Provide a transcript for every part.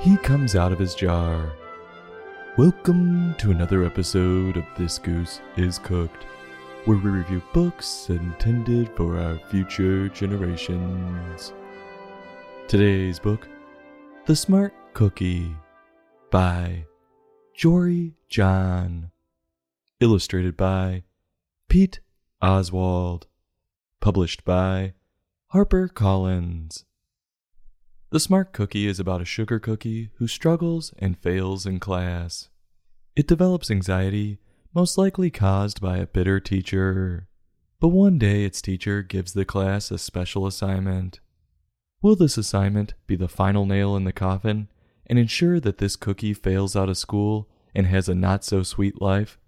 he comes out of his jar. Welcome to another episode of This Goose is Cooked, where we review books intended for our future generations. Today's book, The Smart Cookie, by Jory John. Illustrated by Pete Oswald. Published by Harper Collins. The Smart Cookie is about a sugar cookie who struggles and fails in class. It develops anxiety, most likely caused by a bitter teacher. But one day its teacher gives the class a special assignment. Will this assignment be the final nail in the coffin and ensure that this cookie fails out of school and has a not so sweet life?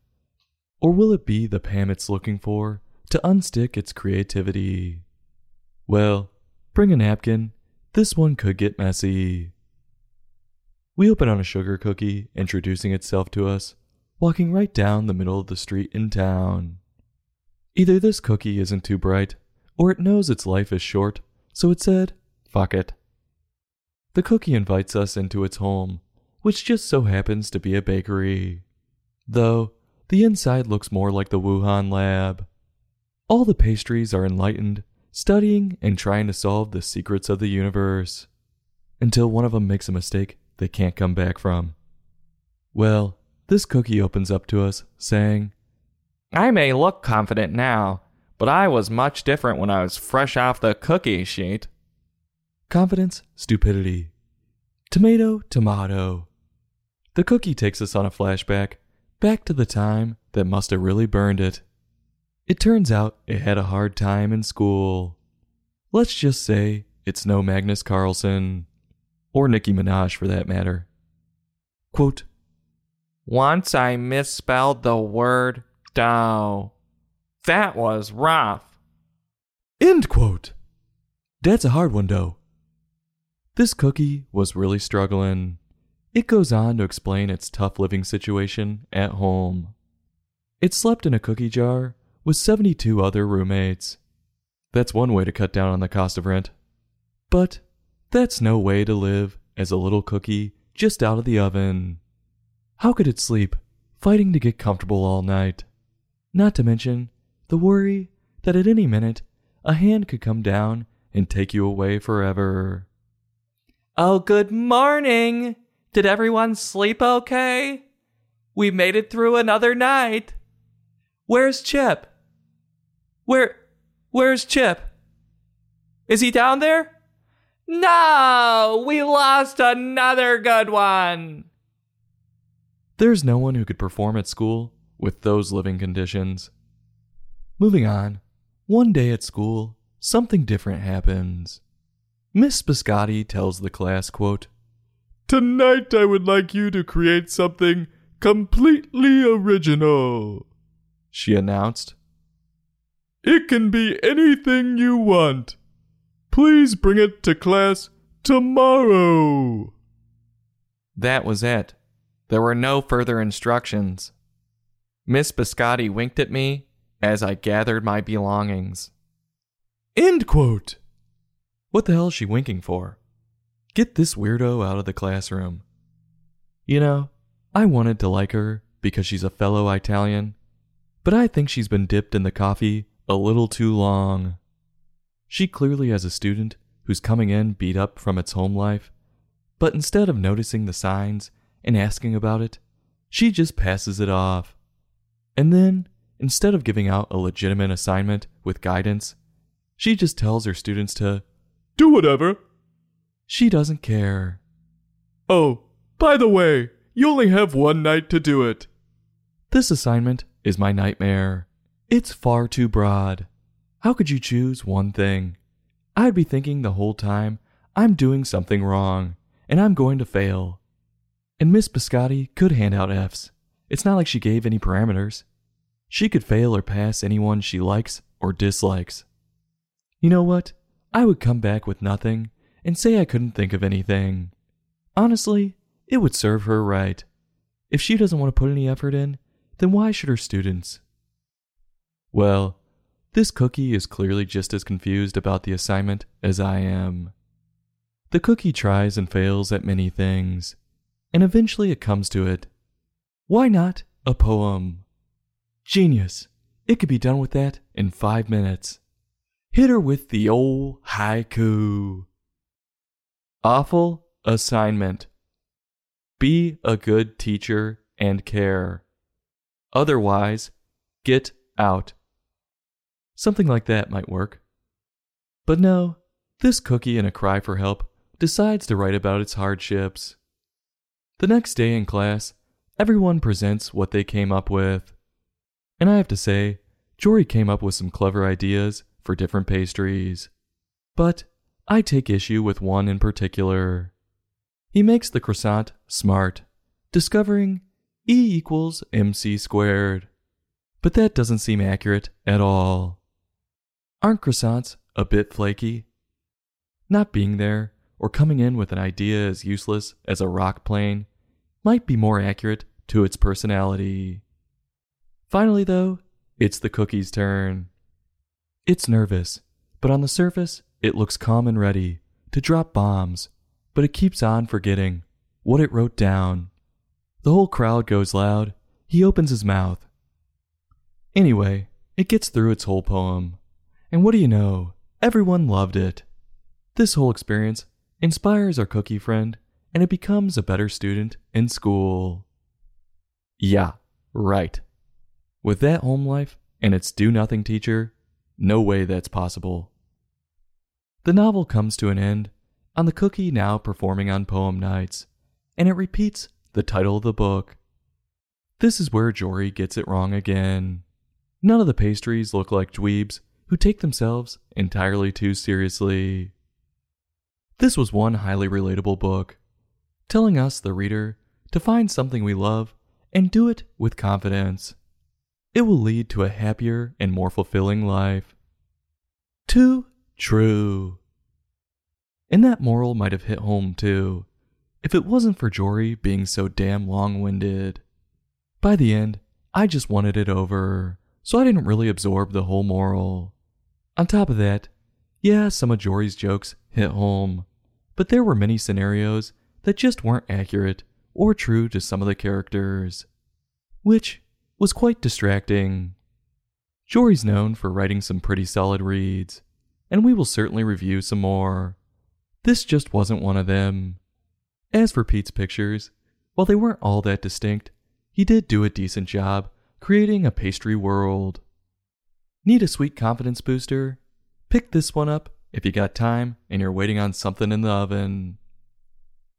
Or will it be the Pam it's looking for to unstick its creativity? Well, bring a napkin. This one could get messy. We open on a sugar cookie introducing itself to us, walking right down the middle of the street in town. Either this cookie isn't too bright, or it knows its life is short, so it said, fuck it. The cookie invites us into its home, which just so happens to be a bakery. Though, the inside looks more like the Wuhan lab. All the pastries are enlightened, studying and trying to solve the secrets of the universe. Until one of them makes a mistake they can't come back from. Well, this cookie opens up to us, saying, I may look confident now, but I was much different when I was fresh off the cookie sheet. Confidence, stupidity. Tomato, tomato. The cookie takes us on a flashback back to the time that must have really burned it. It turns out it had a hard time in school. Let's just say it's no Magnus Carlsen, or Nicki Minaj for that matter. Quote, Once I misspelled the word dough. That was rough. End quote. That's a hard one, though. This cookie was really struggling. It goes on to explain its tough living situation at home. It slept in a cookie jar with 72 other roommates. That's one way to cut down on the cost of rent. But that's no way to live as a little cookie just out of the oven. How could it sleep, fighting to get comfortable all night? Not to mention the worry that at any minute a hand could come down and take you away forever. Oh, good morning. Did everyone sleep okay? We made it through another night. Where's Chip? Where where's Chip? Is he down there? No, we lost another good one. There's no one who could perform at school with those living conditions. Moving on, one day at school, something different happens. Miss Biscotti tells the class, quote, Tonight I would like you to create something completely original, she announced. It can be anything you want. Please bring it to class tomorrow. That was it. There were no further instructions. Miss Biscotti winked at me as I gathered my belongings. End quote. What the hell is she winking for? Get this weirdo out of the classroom. You know, I wanted to like her because she's a fellow Italian, but I think she's been dipped in the coffee a little too long. She clearly has a student who's coming in beat up from its home life, but instead of noticing the signs and asking about it, she just passes it off. And then, instead of giving out a legitimate assignment with guidance, she just tells her students to do whatever. She doesn't care. Oh, by the way, you only have one night to do it. This assignment is my nightmare. It's far too broad. How could you choose one thing? I'd be thinking the whole time I'm doing something wrong and I'm going to fail. And Miss Biscotti could hand out F's. It's not like she gave any parameters. She could fail or pass anyone she likes or dislikes. You know what? I would come back with nothing and say I couldn't think of anything. Honestly, it would serve her right. If she doesn't want to put any effort in, then why should her students? Well, this cookie is clearly just as confused about the assignment as I am. The cookie tries and fails at many things, and eventually it comes to it. Why not a poem? Genius! It could be done with that in five minutes. Hit her with the old haiku. Awful assignment. Be a good teacher and care. Otherwise, get out. Something like that might work. But no, this cookie in a cry for help decides to write about its hardships. The next day in class, everyone presents what they came up with. And I have to say, Jory came up with some clever ideas for different pastries. But I take issue with one in particular. He makes the croissant smart, discovering E equals mc squared. But that doesn't seem accurate at all. Aren't croissants a bit flaky? Not being there or coming in with an idea as useless as a rock plane might be more accurate to its personality. Finally, though, it's the cookie's turn. It's nervous, but on the surface, it looks calm and ready to drop bombs, but it keeps on forgetting what it wrote down. The whole crowd goes loud. He opens his mouth. Anyway, it gets through its whole poem. And what do you know? Everyone loved it. This whole experience inspires our cookie friend, and it becomes a better student in school. Yeah, right. With that home life and its do nothing teacher, no way that's possible. The novel comes to an end on the cookie now performing on poem nights, and it repeats the title of the book. This is where Jory gets it wrong again. None of the pastries look like dweebs who take themselves entirely too seriously. This was one highly relatable book, telling us, the reader, to find something we love and do it with confidence. It will lead to a happier and more fulfilling life. Too true. And that moral might have hit home too, if it wasn't for Jory being so damn long winded. By the end, I just wanted it over, so I didn't really absorb the whole moral. On top of that, yeah, some of Jory's jokes hit home, but there were many scenarios that just weren't accurate or true to some of the characters, which was quite distracting. Jory's known for writing some pretty solid reads, and we will certainly review some more. This just wasn't one of them. As for Pete's pictures, while they weren't all that distinct, he did do a decent job creating a pastry world. Need a sweet confidence booster? Pick this one up if you got time and you're waiting on something in the oven.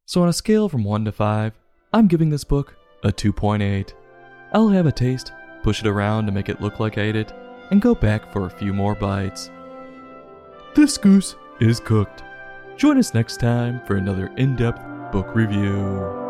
So, on a scale from 1 to 5, I'm giving this book a 2.8. I'll have a taste, push it around to make it look like I ate it, and go back for a few more bites. This goose is cooked. Join us next time for another in depth book review.